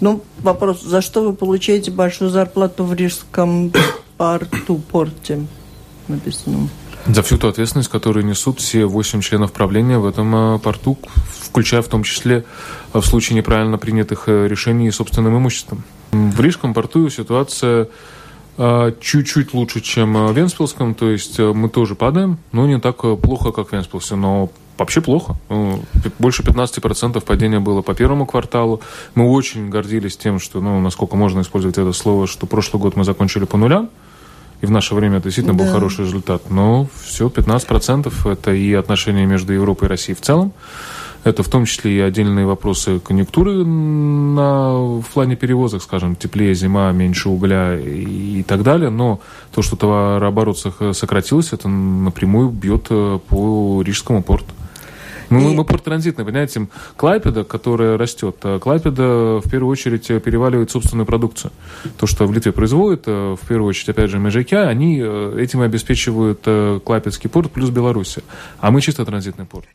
Ну, вопрос, за что вы получаете большую зарплату в Рижском порту, порте? Написано. За всю ту ответственность, которую несут все восемь членов правления в этом э, порту, включая в том числе э, в случае неправильно принятых э, решений собственным имуществом. В Рижском порту ситуация чуть-чуть лучше, чем в Венспилском, то есть мы тоже падаем, но не так плохо, как в Венспилсе, но вообще плохо. Ну, больше 15% падения было по первому кварталу. Мы очень гордились тем, что, ну, насколько можно использовать это слово, что прошлый год мы закончили по нулям. И в наше время это действительно да. был хороший результат. Но все, 15% это и отношения между Европой и Россией в целом. Это в том числе и отдельные вопросы конъюнктуры на, в плане перевозок, скажем, теплее зима, меньше угля и, и так далее. Но то, что товарооборот сократился, это напрямую бьет э, по Рижскому порту. Ну, и... мы порт-транзитный, понимаете, Клайпеда, которая растет, а Клайпеда в первую очередь переваливает собственную продукцию. То, что в Литве производят, э, в первую очередь, опять же, Межаки, они э, этим обеспечивают Клайпедский порт плюс Беларусь. А мы чисто транзитный порт.